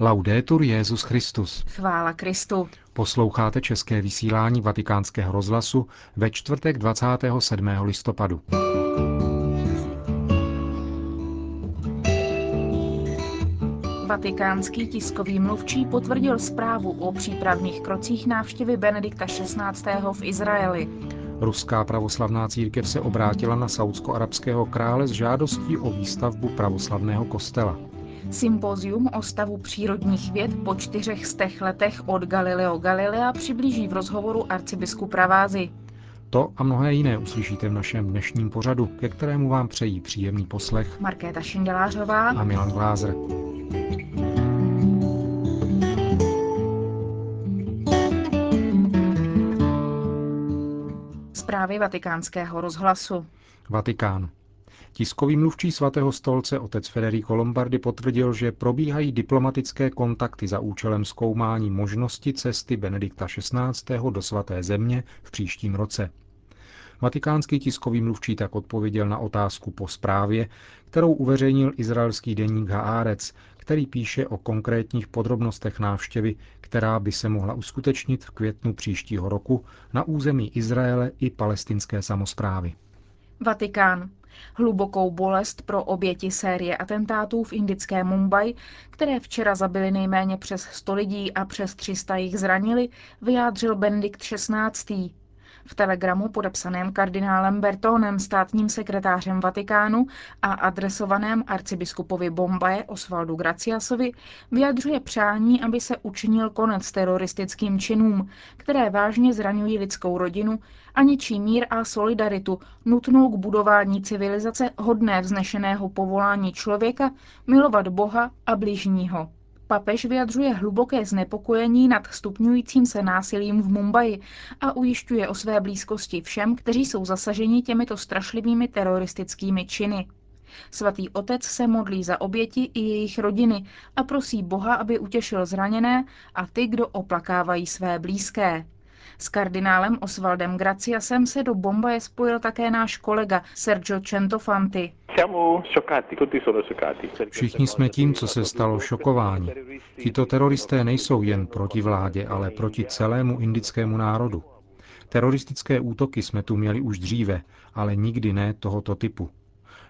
Laudetur Jezus Christus. Chvála Kristu. Posloucháte české vysílání Vatikánského rozhlasu ve čtvrtek 27. listopadu. Vatikánský tiskový mluvčí potvrdil zprávu o přípravných krocích návštěvy Benedikta XVI. v Izraeli. Ruská pravoslavná církev se obrátila na saudsko-arabského krále s žádostí o výstavbu pravoslavného kostela. Sympozium o stavu přírodních věd po čtyřech stech letech od Galileo Galilea přiblíží v rozhovoru arcibiskup Pravázy. To a mnohé jiné uslyšíte v našem dnešním pořadu, ke kterému vám přejí příjemný poslech Markéta Šindelářová a Milan Glázer. Zprávy vatikánského rozhlasu. Vatikán. Tiskový mluvčí svatého stolce otec Federico Lombardi potvrdil, že probíhají diplomatické kontakty za účelem zkoumání možnosti cesty Benedikta XVI. do svaté země v příštím roce. Vatikánský tiskový mluvčí tak odpověděl na otázku po zprávě, kterou uveřejnil izraelský deník Haaretz, který píše o konkrétních podrobnostech návštěvy, která by se mohla uskutečnit v květnu příštího roku na území Izraele i palestinské samozprávy. Vatikán. Hlubokou bolest pro oběti série atentátů v indické Mumbai, které včera zabili nejméně přes 100 lidí a přes 300 jich zranili, vyjádřil Benedikt XVI. V telegramu podepsaném kardinálem Bertónem, státním sekretářem Vatikánu a adresovaném arcibiskupovi Bombaje Osvaldu Graciasovi vyjadřuje přání, aby se učinil konec teroristickým činům, které vážně zraňují lidskou rodinu a ničí mír a solidaritu nutnou k budování civilizace hodné vznešeného povolání člověka milovat Boha a bližního. Papež vyjadřuje hluboké znepokojení nad stupňujícím se násilím v Mumbai a ujišťuje o své blízkosti všem, kteří jsou zasaženi těmito strašlivými teroristickými činy. Svatý otec se modlí za oběti i jejich rodiny a prosí Boha, aby utěšil zraněné a ty, kdo oplakávají své blízké. S kardinálem Osvaldem Graciasem se do Bombaje spojil také náš kolega Sergio Centofanti. Všichni jsme tím, co se stalo, šokováni. Tito teroristé nejsou jen proti vládě, ale proti celému indickému národu. Teroristické útoky jsme tu měli už dříve, ale nikdy ne tohoto typu.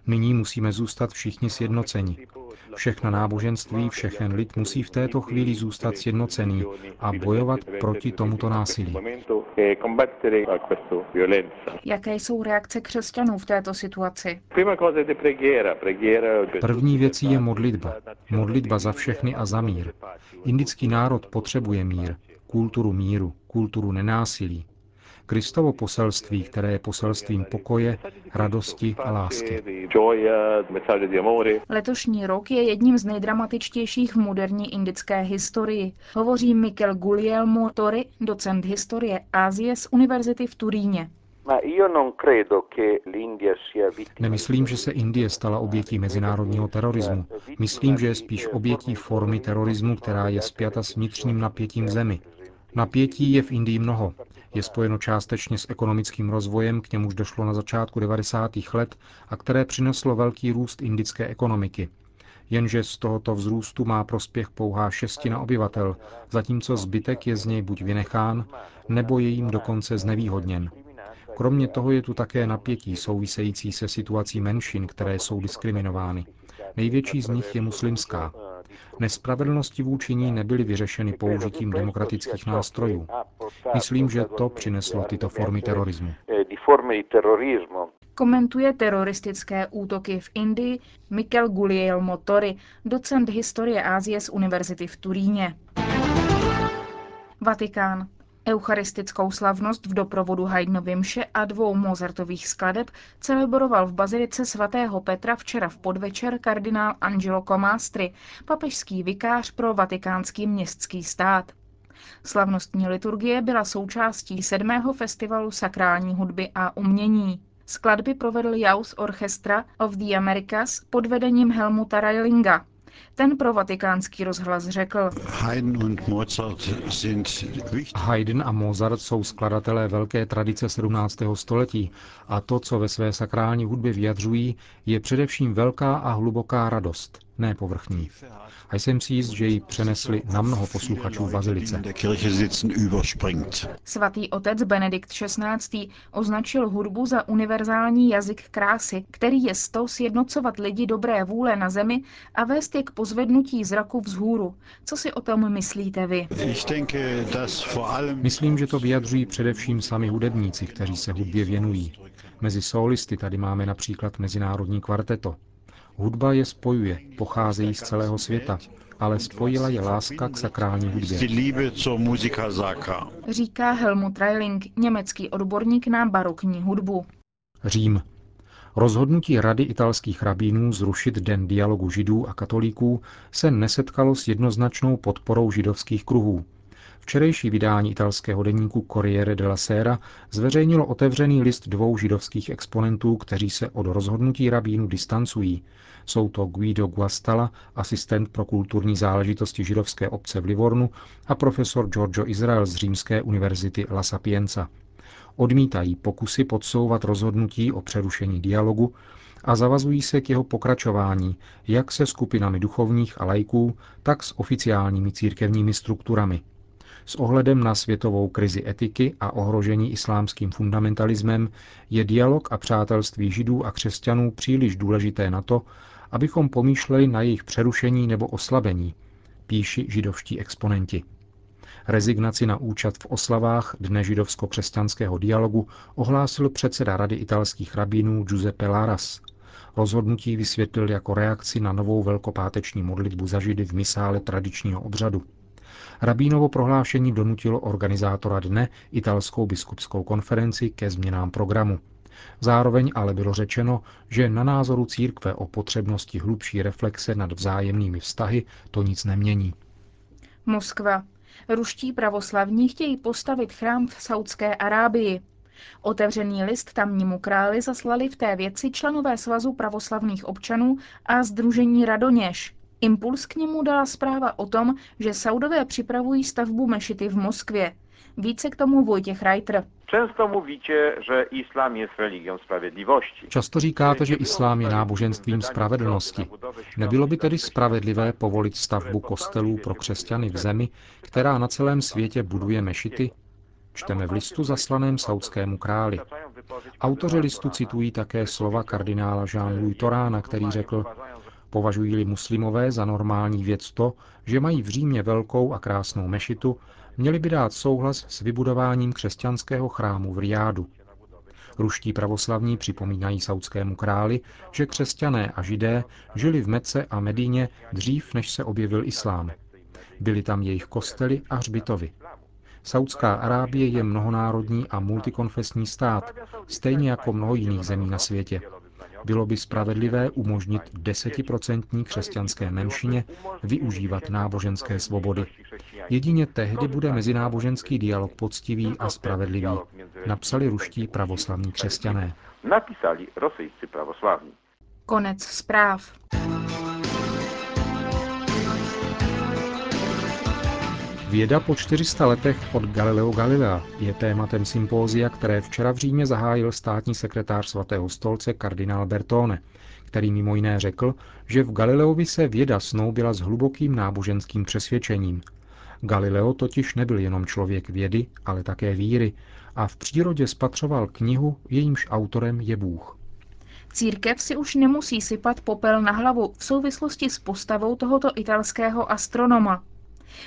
Nyní musíme zůstat všichni sjednoceni. Všechna náboženství, všechen lid musí v této chvíli zůstat sjednocený a bojovat proti tomuto násilí. Jaké jsou reakce křesťanů v této situaci? První věcí je modlitba. Modlitba za všechny a za mír. Indický národ potřebuje mír, kulturu míru, kulturu nenásilí, Kristovo poselství, které je poselstvím pokoje, radosti a lásky. Letošní rok je jedním z nejdramatičtějších v moderní indické historii. Hovoří Mikel Guglielmo Tori, docent historie Asie z Univerzity v Turíně. Nemyslím, že se Indie stala obětí mezinárodního terorismu. Myslím, že je spíš obětí formy terorismu, která je spjata s vnitřním napětím v zemi. Napětí je v Indii mnoho. Je spojeno částečně s ekonomickým rozvojem, k němuž došlo na začátku 90. let a které přineslo velký růst indické ekonomiky. Jenže z tohoto vzrůstu má prospěch pouhá šestina obyvatel, zatímco zbytek je z něj buď vynechán, nebo je jim dokonce znevýhodněn. Kromě toho je tu také napětí související se situací menšin, které jsou diskriminovány. Největší z nich je muslimská. Nespravedlnosti vůči ní nebyly vyřešeny použitím demokratických nástrojů. Myslím, že to přineslo tyto formy terorismu. Komentuje teroristické útoky v Indii Mikel Guglielmo Tori, docent historie Ázie z Univerzity v Turíně. Vatikán. Eucharistickou slavnost v doprovodu Haydnovy mše a dvou Mozartových skladeb celebroval v bazilice svatého Petra včera v podvečer kardinál Angelo Comastri, papežský vikář pro vatikánský městský stát. Slavnostní liturgie byla součástí sedmého festivalu sakrální hudby a umění. Skladby provedl Jaus Orchestra of the Americas pod vedením Helmuta Reilinga. Ten pro vatikánský rozhlas řekl, Haydn a Mozart jsou skladatelé velké tradice 17. století a to, co ve své sakrální hudbě vyjadřují, je především velká a hluboká radost. ne povrchní. A jsem si jist, že ji přenesli na mnoho posluchačů v Bazilice. Svatý otec Benedikt XVI. označil hudbu za univerzální jazyk krásy, který je sto sjednocovat lidi dobré vůle na zemi a vést je k pozvednutí zraku vzhůru. Co si o tom myslíte vy? Myslím, že to vyjadřují především sami hudebníci, kteří se hudbě věnují. Mezi solisty tady máme například Mezinárodní kvarteto. Hudba je spojuje, pocházejí z celého světa, ale spojila je láska k sakrální hudbě. Říká Helmut Reiling, německý odborník na barokní hudbu. Řím. Rozhodnutí Rady italských rabínů zrušit Den dialogu židů a katolíků se nesetkalo s jednoznačnou podporou židovských kruhů. Včerejší vydání italského deníku Corriere della Sera zveřejnilo otevřený list dvou židovských exponentů, kteří se od rozhodnutí rabínu distancují. Jsou to Guido Guastala, asistent pro kulturní záležitosti židovské obce v Livornu, a profesor Giorgio Israel z Římské univerzity La Sapienza. Odmítají pokusy podsouvat rozhodnutí o přerušení dialogu a zavazují se k jeho pokračování, jak se skupinami duchovních a lajků, tak s oficiálními církevními strukturami. S ohledem na světovou krizi etiky a ohrožení islámským fundamentalismem je dialog a přátelství židů a křesťanů příliš důležité na to, abychom pomýšleli na jejich přerušení nebo oslabení, píši židovští exponenti. Rezignaci na účast v oslavách Dne židovsko-křesťanského dialogu ohlásil předseda Rady italských rabínů Giuseppe Laras. Rozhodnutí vysvětlil jako reakci na novou velkopáteční modlitbu za židy v misále tradičního obřadu. Rabínovo prohlášení donutilo organizátora dne italskou biskupskou konferenci ke změnám programu. Zároveň ale bylo řečeno, že na názoru církve o potřebnosti hlubší reflexe nad vzájemnými vztahy to nic nemění. Moskva. Ruští pravoslavní chtějí postavit chrám v Saudské Arábii. Otevřený list tamnímu králi zaslali v té věci členové Svazu pravoslavných občanů a Združení Radoněž. Impuls k němu dala zpráva o tom, že Saudové připravují stavbu mešity v Moskvě. Více k tomu Vojtěch Reiter. Często mówicie, że islam jest religią sprawiedliwości. Často říkáte, že islám je náboženstvím spravedlnosti. Nebylo by tedy spravedlivé povolit stavbu kostelů pro křesťany v zemi, která na celém světě buduje mešity? Čteme v listu zaslaném saudskému králi. Autoři listu citují také slova kardinála Jean-Louis Torána, který řekl, Považují-li muslimové za normální věc to, že mají v Římě velkou a krásnou mešitu, měli by dát souhlas s vybudováním křesťanského chrámu v Riádu. Ruští pravoslavní připomínají saudskému králi, že křesťané a židé žili v Mece a Medíně dřív, než se objevil islám. Byly tam jejich kostely a hřbitovy. Saudská Arábie je mnohonárodní a multikonfesní stát, stejně jako mnoho jiných zemí na světě. Bylo by spravedlivé umožnit desetiprocentní křesťanské menšině využívat náboženské svobody. Jedině tehdy bude mezináboženský dialog poctivý a spravedlivý, napsali ruští pravoslavní křesťané. Napisali rosyjscy prawosławni. Konec zpráv. Věda po 400 letech od Galileo Galilea je tématem sympózia, které včera v Římě zahájil státní sekretář svatého stolce kardinál Bertone, který mimo jiné řekl, že v Galileovi se věda snoubila s hlubokým náboženským přesvědčením. Galileo totiž nebyl jenom člověk vědy, ale také víry a v přírodě spatřoval knihu, jejímž autorem je Bůh. Církev si už nemusí sypat popel na hlavu v souvislosti s postavou tohoto italského astronoma.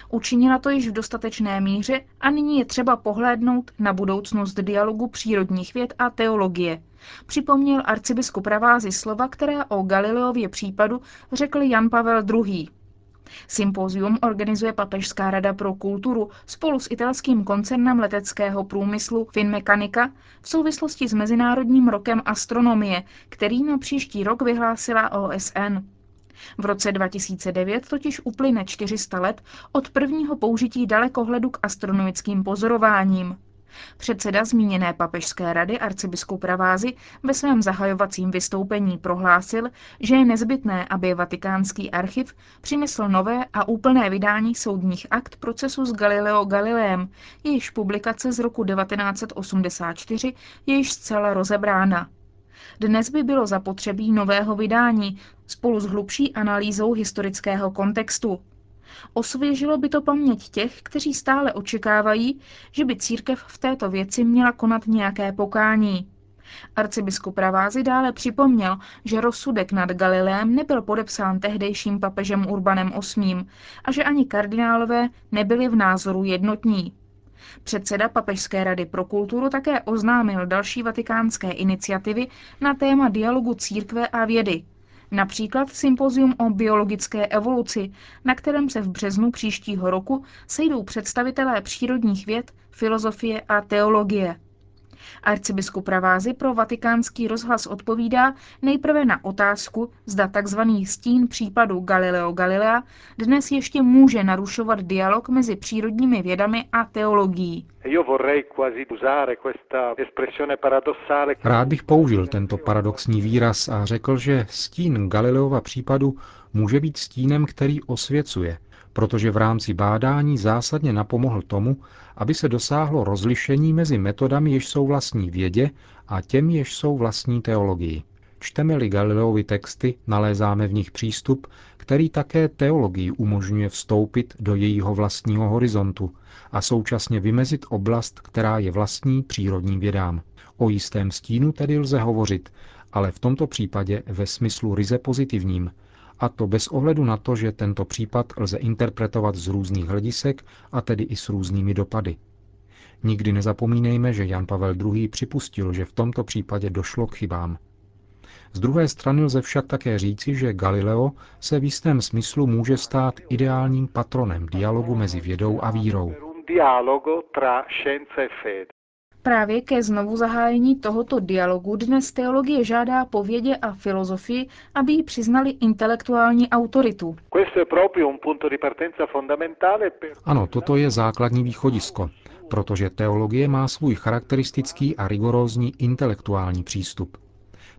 Učinila to již v dostatečné míře a nyní je třeba pohlédnout na budoucnost dialogu přírodních věd a teologie. Připomněl arcibiskup Ravázy slova, která o Galileově případu řekl Jan Pavel II. Sympózium organizuje Papežská rada pro kulturu spolu s italským koncernem leteckého průmyslu Finmechanika v souvislosti s Mezinárodním rokem astronomie, který na příští rok vyhlásila OSN. V roce 2009 totiž uplyne 400 let od prvního použití dalekohledu k astronomickým pozorováním. Předseda zmíněné papežské rady arcibiskup Ravázy ve svém zahajovacím vystoupení prohlásil, že je nezbytné, aby vatikánský archiv přinesl nové a úplné vydání soudních akt procesu s Galileo Galileem, jejíž publikace z roku 1984 je již zcela rozebrána. Dnes by bylo zapotřebí nového vydání spolu s hlubší analýzou historického kontextu. Osvěžilo by to paměť těch, kteří stále očekávají, že by církev v této věci měla konat nějaké pokání. Arcibiskup Ravázy dále připomněl, že rozsudek nad Galileem nebyl podepsán tehdejším papežem Urbanem VIII a že ani kardinálové nebyli v názoru jednotní. Předseda Papežské rady pro kulturu také oznámil další vatikánské iniciativy na téma dialogu církve a vědy. Například sympozium o biologické evoluci, na kterém se v březnu příštího roku sejdou představitelé přírodních věd, filozofie a teologie. Arcibiskup Pravázy pro vatikánský rozhlas odpovídá nejprve na otázku, zda tzv. stín případu Galileo Galilea dnes ještě může narušovat dialog mezi přírodními vědami a teologií. Rád bych použil tento paradoxní výraz a řekl, že stín Galileova případu může být stínem, který osvěcuje – protože v rámci bádání zásadně napomohl tomu, aby se dosáhlo rozlišení mezi metodami, jež jsou vlastní vědě, a těm, jež jsou vlastní teologii. Čteme-li Galileovi texty, nalézáme v nich přístup, který také teologii umožňuje vstoupit do jejího vlastního horizontu a současně vymezit oblast, která je vlastní přírodním vědám. O jistém stínu tedy lze hovořit, ale v tomto případě ve smyslu ryze pozitivním, a to bez ohledu na to, že tento případ lze interpretovat z různých hledisek a tedy i s různými dopady. Nikdy nezapomínejme, že Jan Pavel II. připustil, že v tomto případě došlo k chybám. Z druhé strany lze však také říci, že Galileo se v jistém smyslu může stát ideálním patronem dialogu mezi vědou a vírou. Právě ke znovu zahájení tohoto dialogu dnes teologie žádá po vědě a filozofii, aby jí přiznali intelektuální autoritu. Ano, toto je základní východisko, protože teologie má svůj charakteristický a rigorózní intelektuální přístup.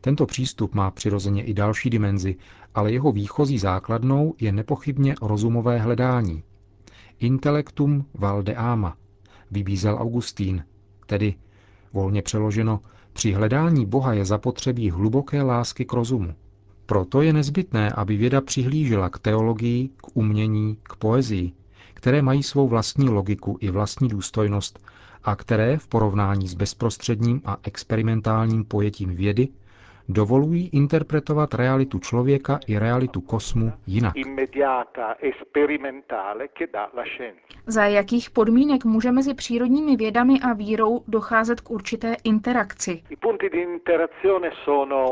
Tento přístup má přirozeně i další dimenzi, ale jeho výchozí základnou je nepochybně rozumové hledání. Intellectum valde ama, vybízel Augustín, Tedy, volně přeloženo, při hledání Boha je zapotřebí hluboké lásky k rozumu. Proto je nezbytné, aby věda přihlížela k teologii, k umění, k poezii, které mají svou vlastní logiku i vlastní důstojnost a které v porovnání s bezprostředním a experimentálním pojetím vědy dovolují interpretovat realitu člověka i realitu kosmu jinak. Za jakých podmínek může mezi přírodními vědami a vírou docházet k určité interakci?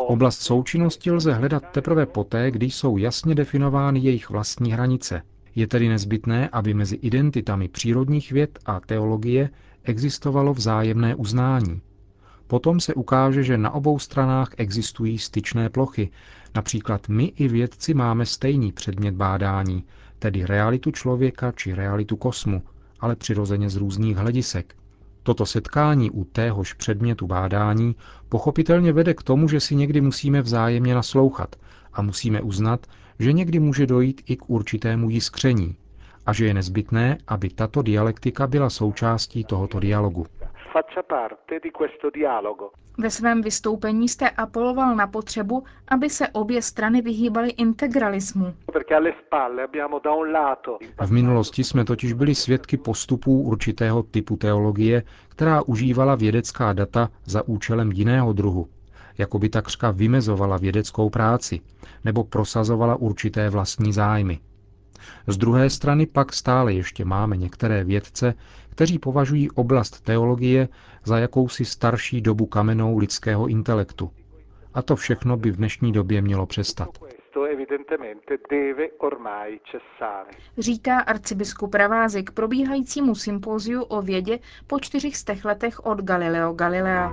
Oblast součinnosti lze hledat teprve poté, když jsou jasně definovány jejich vlastní hranice. Je tedy nezbytné, aby mezi identitami přírodních věd a teologie existovalo vzájemné uznání. Potom se ukáže, že na obou stranách existují styčné plochy. Například my i vědci máme stejný předmět bádání, tedy realitu člověka či realitu kosmu, ale přirozeně z různých hledisek. Toto setkání u téhož předmětu bádání pochopitelně vede k tomu, že si někdy musíme vzájemně naslouchat a musíme uznat, že někdy může dojít i k určitému jiskření a že je nezbytné, aby tato dialektika byla součástí tohoto dialogu faccia parte di questo dialogo. Ve svém vystoupení jste apeloval na potřebu, aby se obě strany vyhýbaly integralismu. V minulosti jsme totiž byli svědky postupů určitého typu teologie, která užívala vědecká data za účelem jiného druhu, jako by takřka vymezovala vědeckou práci nebo prosazovala určité vlastní zájmy. Z druhé strany pak stále ještě máme některé vědce, kteří považují oblast teologie za jakousi starší dobu kamenou lidského intelektu. A to všechno by v dnešní době mělo přestat. Říká arcibiskup Ravázy k probíhajícímu sympóziu o vědě po čtyřich letech od Galileo Galilea.